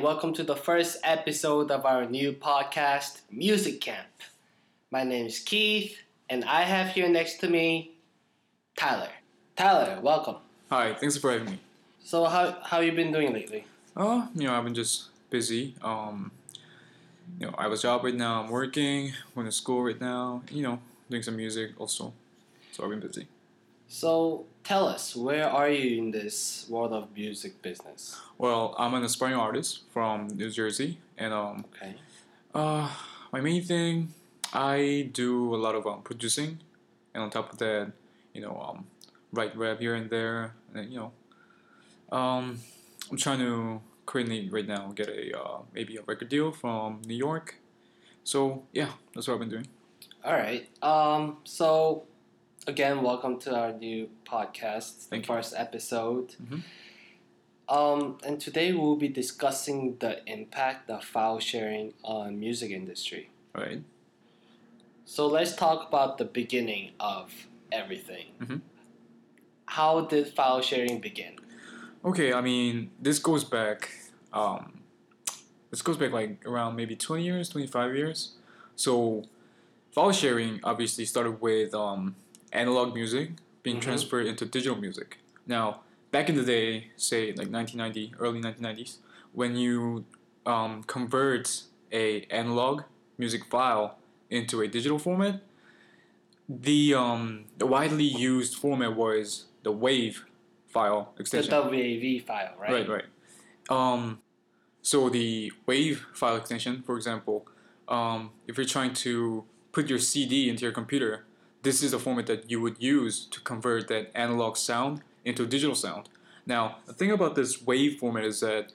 Welcome to the first episode of our new podcast, Music Camp. My name is Keith, and I have here next to me Tyler. Tyler, welcome. Hi, thanks for having me. So, how how you been doing lately? Oh, you know, I've been just busy. Um, you know, I have a job right now. I'm working. Going to school right now. You know, doing some music also. So I've been busy. So, tell us, where are you in this world of music business? Well, I'm an aspiring artist from New Jersey, and um, Okay. uh, my main thing, I do a lot of um, producing, and on top of that, you know, um, write rap here and there, and you know, um, I'm trying to currently right now get a uh, maybe a record deal from New York. So yeah, that's what I've been doing. All right. Um. So, again, welcome to our new podcast, Thank the you. first episode. Mhm. Um. And today we'll be discussing the impact of file sharing on music industry. Right. So let's talk about the beginning of everything. Mhm. How did file sharing begin? Okay, I mean, this goes back. Um, this goes back like around maybe twenty years, twenty five years. So, file sharing obviously started with um, analog music being Mhm. transferred into digital music. Now, back in the day, say like nineteen ninety, early nineteen nineties, when you um, convert a analog music file into a digital format, the um, the widely used format was the WAV file extension. The. WAV file, right? Right, right. Um, so the WAV file extension, for example, um, if you're trying to put your CD into your computer, this is the format that you would use to convert that analog sound into digital sound. Now, the thing about this wave format is that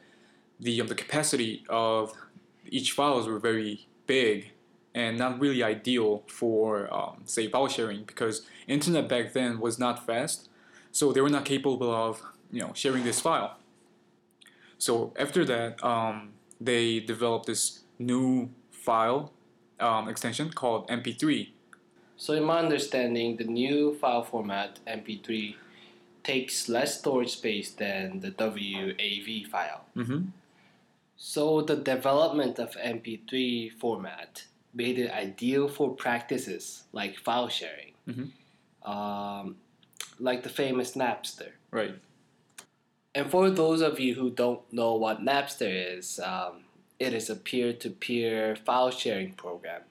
the um, the capacity of each files were very big and not really ideal for um, say file sharing because internet back then was not fast, so they were not capable of you know sharing this file. So after that, um, they developed this new file um, extension called MP3. So in my understanding, the new file format MP3 takes less storage space than the WAV file. Mm-hmm. So the development of MP3 format made it ideal for practices like file sharing, Mhm. um, like the famous Napster. Right. And for those of you who don't know what Napster is, um, it is a peer-to-peer file sharing program,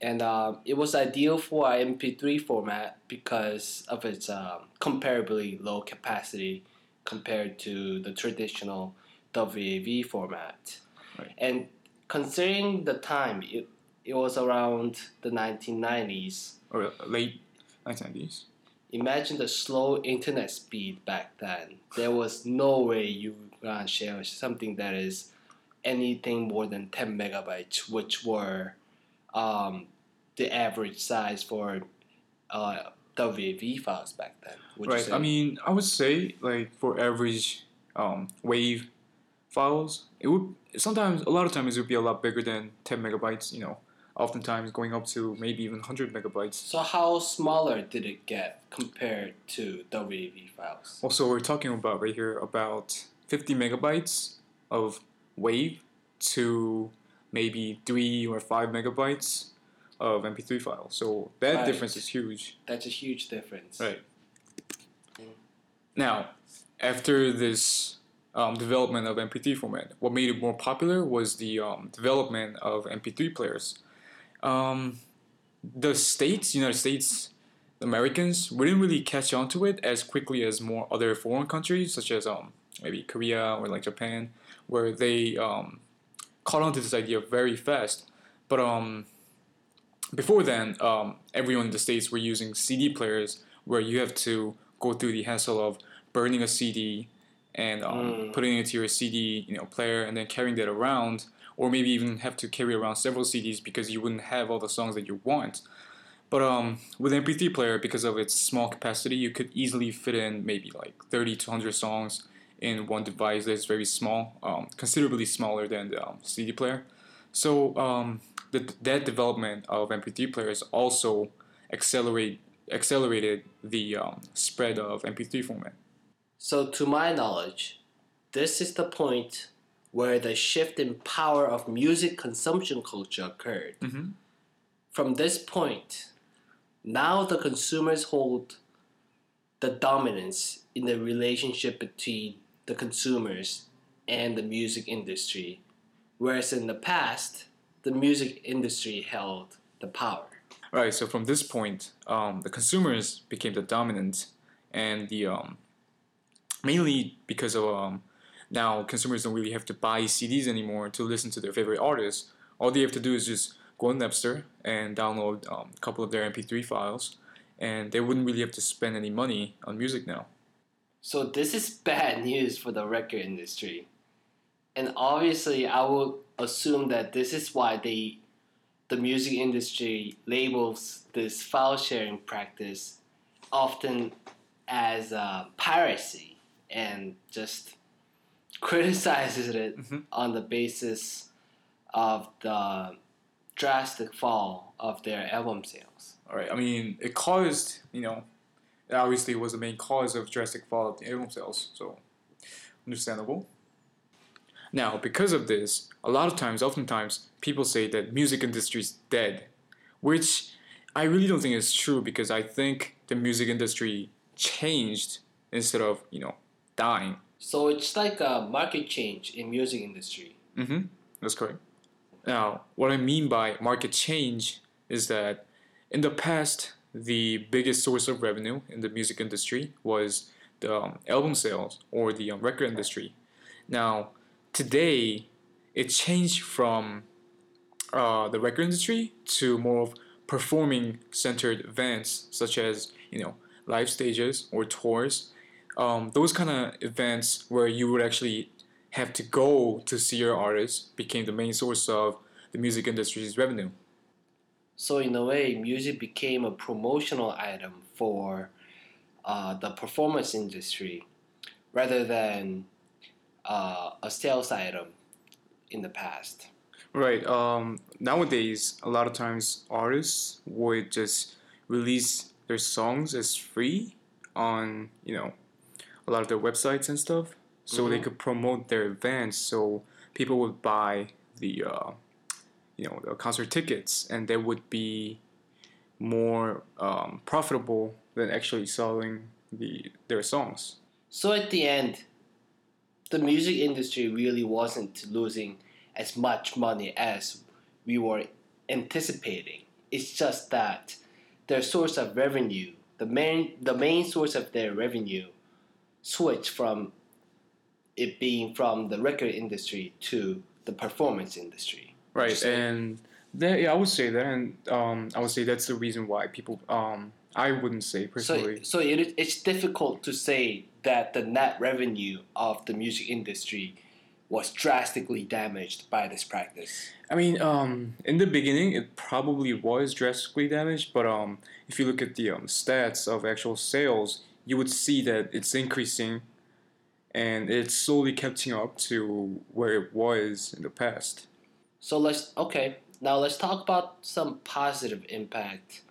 and um, it was ideal for our MP3 format because of its um, comparably low capacity compared to the traditional WAV format. Right. And considering the time, it, it was around the 1990s. Or late 1990s. Imagine the slow internet speed back then. There was no way you gonna share something that is anything more than 10 megabytes, which were um, the average size for uh, WAV files back then. Right. I mean, I would say like for average um, wave files, it would sometimes a lot of times it would be a lot bigger than 10 megabytes. You know, oftentimes going up to maybe even 100 megabytes. so how smaller did it get compared to WAV files? Also, we're talking about right here about 50 megabytes of wave to maybe three or five megabytes of MP3 file. So that Right. difference is huge. That's a huge difference. Right. Now, after this um, development of MP3 format, what made it more popular was the um, development of MP3 players. Um, the states, United States, Americans, we didn't really catch on to it as quickly as more other foreign countries, such as um, maybe Korea or like Japan, where they um, caught on to this idea very fast. But um, before then, um, everyone in the states were using CD players, where you have to go through the hassle of burning a CD and um, Mm. putting it into your CD, you know, player, and then carrying that around, or maybe even have to carry around several CDs because you wouldn't have all the songs that you want. But um, with MP3 player, because of its small capacity, you could easily fit in maybe like 30 to 100 songs in one device that's very small, um, considerably smaller than the um, CD player. So um, the, that development of MP3 players also accelerate accelerated the um, spread of MP3 format. So, to my knowledge, this is the point where the shift in power of music consumption culture occurred. Mm-hmm. From this point, now the consumers hold the dominance in the relationship between the consumers and the music industry, whereas in the past, the music industry held the power. Right. So from this point, um, the consumers became the dominant, and the um, mainly because of um, now consumers don't really have to buy CDs anymore to listen to their favorite artists. All they have to do is just go on Napster and download um, a couple of their MP3 files, and they wouldn't really have to spend any money on music now. So this is bad news for the record industry. And obviously I would assume that this is why they the music industry labels this file sharing practice often as uh, piracy and just criticizes it Mhm. on the basis of the drastic fall of their album sales. All right. I mean, it caused you know, it obviously was the main cause of drastic fall of the album sales. So understandable. Now, because of this, a lot of times, oftentimes, people say that music industry is dead, which I really don't think is true because I think the music industry changed instead of you know dying. So it's like a market change in music industry. Mm-hmm. That's correct. Now, what I mean by market change is that in the past, the biggest source of revenue in the music industry was the um, album sales or the um, record industry. Now, today, it changed from uh, the record industry to more of performing centered events such as you know live stages or tours um, those kind of events where you would actually have to go to see your artist became the main source of the music industry's revenue. So in a way, music became a promotional item for uh, the performance industry, rather than uh, a sales item in the past. Right. Um, nowadays, a lot of times artists would just release their songs as free on you know a lot of their websites and stuff, so they Mhm. could promote their events. So people would buy the uh, you know the concert tickets, and they would be more um, profitable than actually selling the their songs. So at the end, the music industry really wasn't losing as much money as we were anticipating. It's just that their source of revenue, the main the main source of their revenue, switched from it being from the record industry to the performance industry. Right, and that yeah, I would say that, and um, I would say that's the reason why people. Um, I wouldn't say So, personally. so it, it's difficult to say that the net revenue of the music industry was drastically damaged by this practice. I mean, um, in the beginning, it probably was drastically damaged, but um, if you look at the um, stats of actual sales, you would see that it's increasing, and it's slowly catching up to where it was in the past. So let's okay. Now let's talk about some positive impact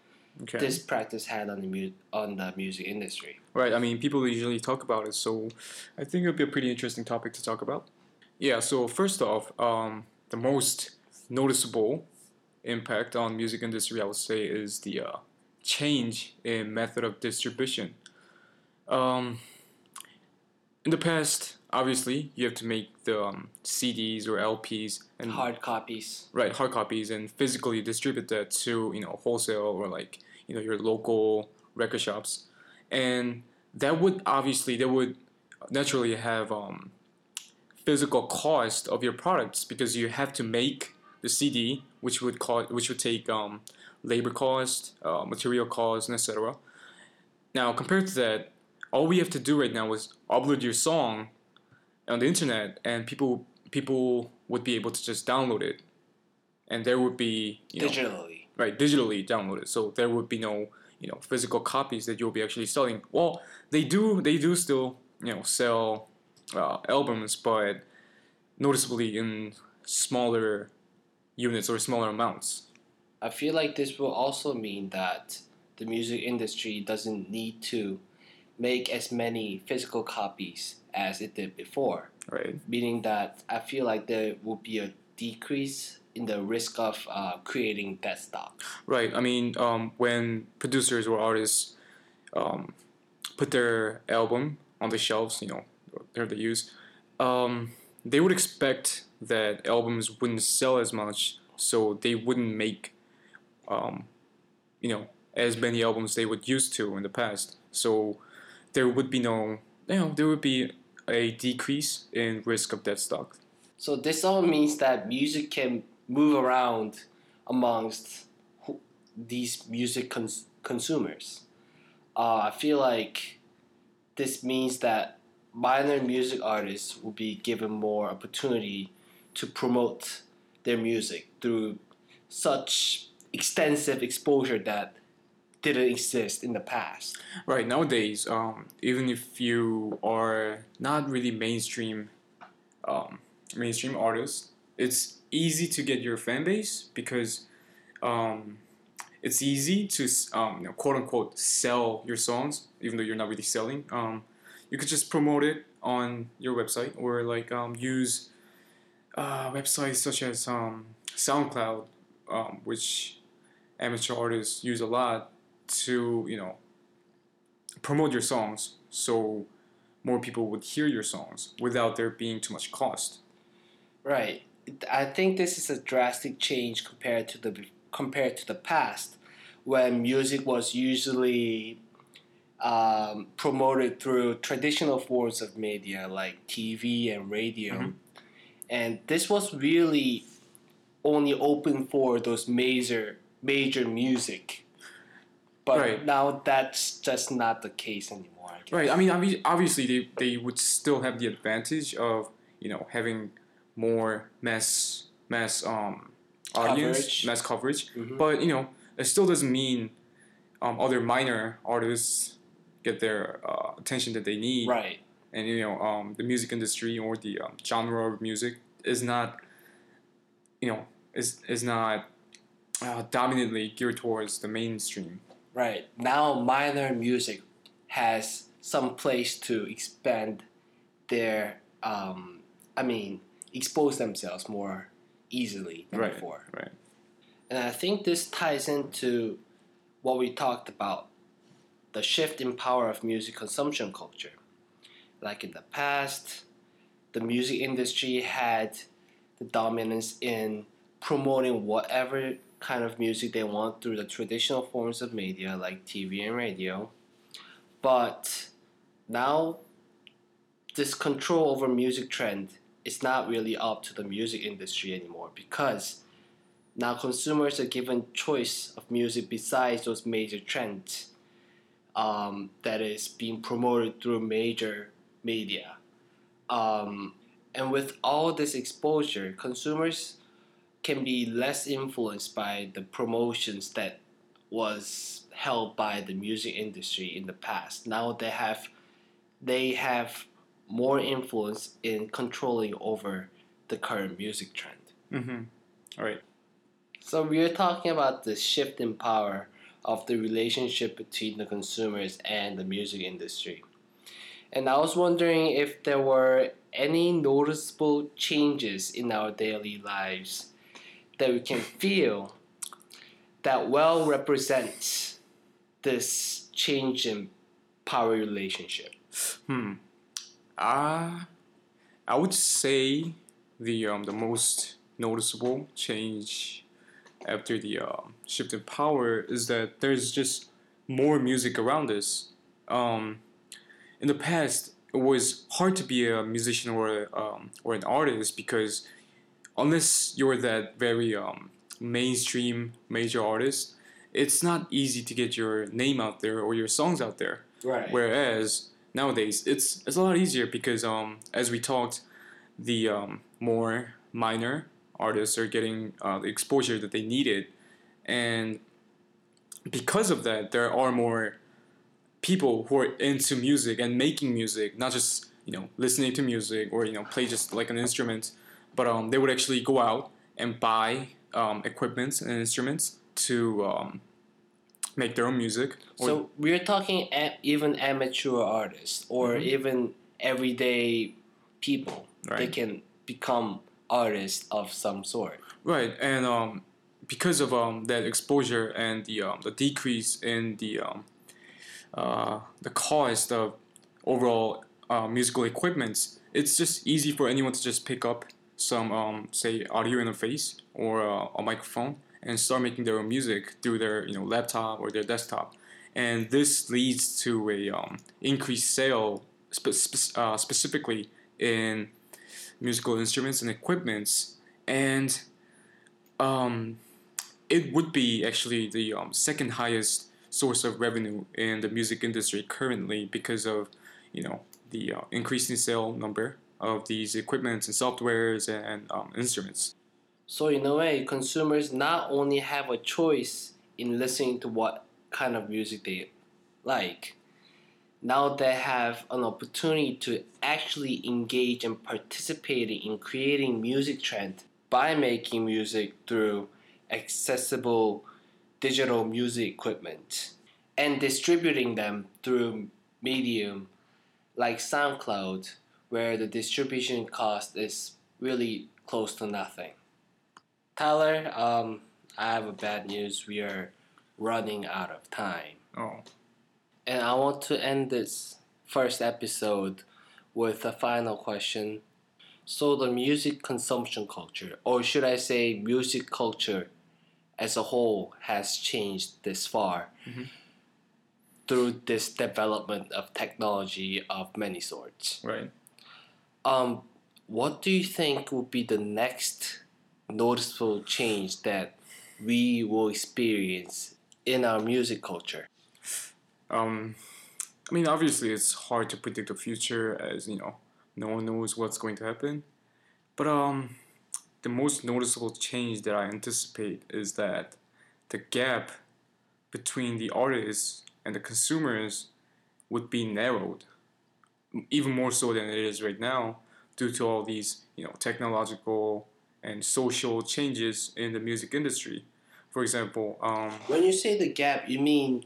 Okay. this practice had on the mu- on the music industry. Right. I mean, people usually talk about it, so I think it would be a pretty interesting topic to talk about. Yeah. So first off, um, the most noticeable impact on music industry, I would say, is the uh, change in method of distribution. Um, in the past, obviously, you have to make the um, CDs or LPs and Hard copies. right hard copies and physically distribute that to you know wholesale or like you know your local record shops and that would obviously that would naturally have um, physical cost of your products because you have to make the CD which would cost which would take um, labor cost uh, material cost and etc now compared to that all we have to do right now is upload your song on the internet and people people would be able to just download it. And there would be you know, digitally. right digitally downloaded so there would be no you know physical copies that you'll be actually selling. Well they do they do still you know sell uh, albums but noticeably in smaller units or smaller amounts. I feel like this will also mean that the music industry doesn't need to make as many physical copies as it did before. Right. Meaning that I feel like there will be a decrease in the risk of uh, creating dead stock. Right. I mean, um, when producers or artists um, put their album on the shelves, you know, there they use, um, they would expect that albums wouldn't sell as much, so they wouldn't make, um, you know, as many albums they would used to in the past. So there would be no, you know, there would be a decrease in risk of dead stock. So this all means that music can move around amongst these music cons- consumers. Uh, I feel like this means that minor music artists will be given more opportunity to promote their music through such extensive exposure that didn't exist in the past. Right nowadays, um, even if you are not really mainstream, um, mainstream artist, it's easy to get your fan base because um, it's easy to um, you know, quote unquote sell your songs, even though you're not really selling. Um, you could just promote it on your website or like um, use uh, websites such as SoundCloud, which amateur artists use a lot to you know promote your songs so more people would hear your songs without there being too much cost. Right. I think this is a drastic change compared to the compared to the past, when music was usually um, promoted through traditional forms of media like TV and radio, Mhm. and this was really only open for those major major music. But Right. now that's just not the case anymore. I. Right. I mean, obviously, they, they would still have the advantage of you know having more mass mass um audience, Coverage. mass coverage. Mhm. But you know, it still doesn't mean um, other minor artists get their uh, attention that they need. Right. And you know, um, the music industry or the um, genre of music is not, you know, is is not uh, dominantly geared towards the mainstream. Right. Now minor music has some place to expand their um I mean expose themselves more easily than Right. before. Right. And I think this ties into what we talked about the shift in power of music consumption culture. Like in the past, the music industry had the dominance in promoting whatever kind of music they want through the traditional forms of media like TV and radio. But now, this control over music trend is not really up to the music industry anymore because now consumers are given choice of music besides those major trends um, that is being promoted through major media. Um, and with all this exposure, consumers can be less influenced by the promotions that was held by the music industry in the past. Now they have they have more influence in controlling over the current music trend. Mm-hmm. All right. So we are talking about the shift in power of the relationship between the consumers and the music industry. And I was wondering if there were any noticeable changes in our daily lives that we can feel that well represents this change in power relationship. Hmm. Uh, I would say the um, the most noticeable change after the um, shift in power is that there's just more music around us. Um, in the past, it was hard to be a musician or um, or an artist because unless you're that very um, mainstream major artist, it's not easy to get your name out there or your songs out there. Right. Whereas nowadays it's it's a lot easier because um as we talked, the um, more minor artists are getting uh, the exposure that they needed, and because of that, there are more people who are into music and making music, not just you know listening to music or you know play just like an instrument, but um they would actually go out and buy um, equipment and instruments to um, make their own music. Or, So we're talking a- even amateur artists or Mhm. even everyday people. They can become artists of some sort. right, and um, because of um, that exposure and the um, the decrease in the um, uh, the cost of overall uh, musical equipments, it's just easy for anyone to just pick up some um, say audio interface or uh, a microphone and start making their own music through their you know laptop or their desktop, and this leads to a um, increased sale spe- spe- uh, specifically in musical instruments and equipments, and um, it would be actually the um, second highest source of revenue in the music industry currently because of you know the uh, increasing sale number of these equipments and softwares and um, instruments. So in a way, consumers not only have a choice in listening to what kind of music they like, now they have an opportunity to actually engage and participate in creating music trend by making music through accessible digital music equipment and distributing them through medium like SoundCloud where the distribution cost is really close to nothing. Tyler, um, I have a bad news. We are running out of time. Oh, And I want to end this first episode with a final question. So, the music consumption culture, or should I say, music culture as a whole, has changed this far Mhm. through this development of technology of many sorts. right. Um, what do you think will be the next noticeable change that we will experience in our music culture? Um, I mean, obviously, it's hard to predict the future as you know, no one knows what's going to happen. But um, the most noticeable change that I anticipate is that the gap between the artists and the consumers would be narrowed, even more so than it is right now, due to all these you know technological and social changes in the music industry. For example, um, When you say the gap, you mean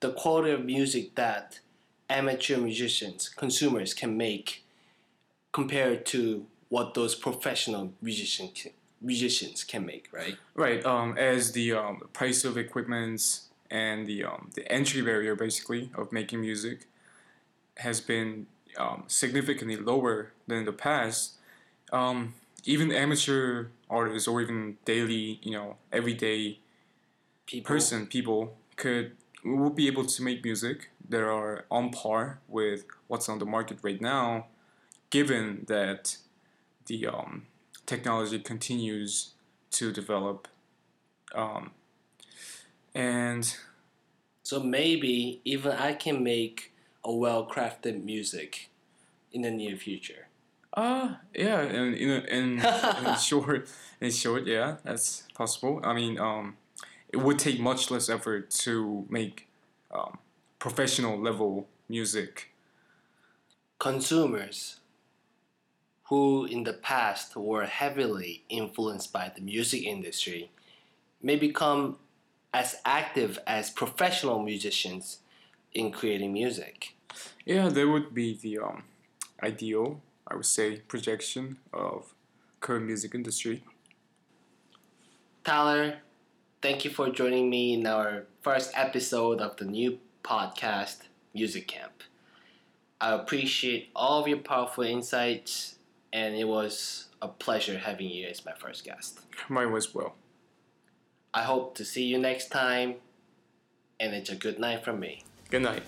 the quality of music that amateur musicians, consumers can make compared to what those professional musician can, musicians can make, right? Right. Um, as the um, price of equipments and the um, the entry barrier basically of making music has been um, significantly lower than in the past. Um, even amateur artists or even daily, you know, everyday People, person, people could will be able to make music that are on par with what's on the market right now, given that the um, technology continues to develop. Um, and So maybe even I can make a well-crafted music in the near future. uh yeah, and in in, in short, in short, yeah, that's possible. I mean, um, it would take much less effort to make um, professional level music. consumers who in the past were heavily influenced by the music industry may become as active as professional musicians in creating music. Yeah, that would be the um, ideal, I would say, projection of current music industry. Tyler, thank you for joining me in our first episode of the new podcast, Music Camp. I appreciate all of your powerful insights, and it was a pleasure having you as my first guest. Mine was well. I hope to see you next time, and it's a good night from me. Good night.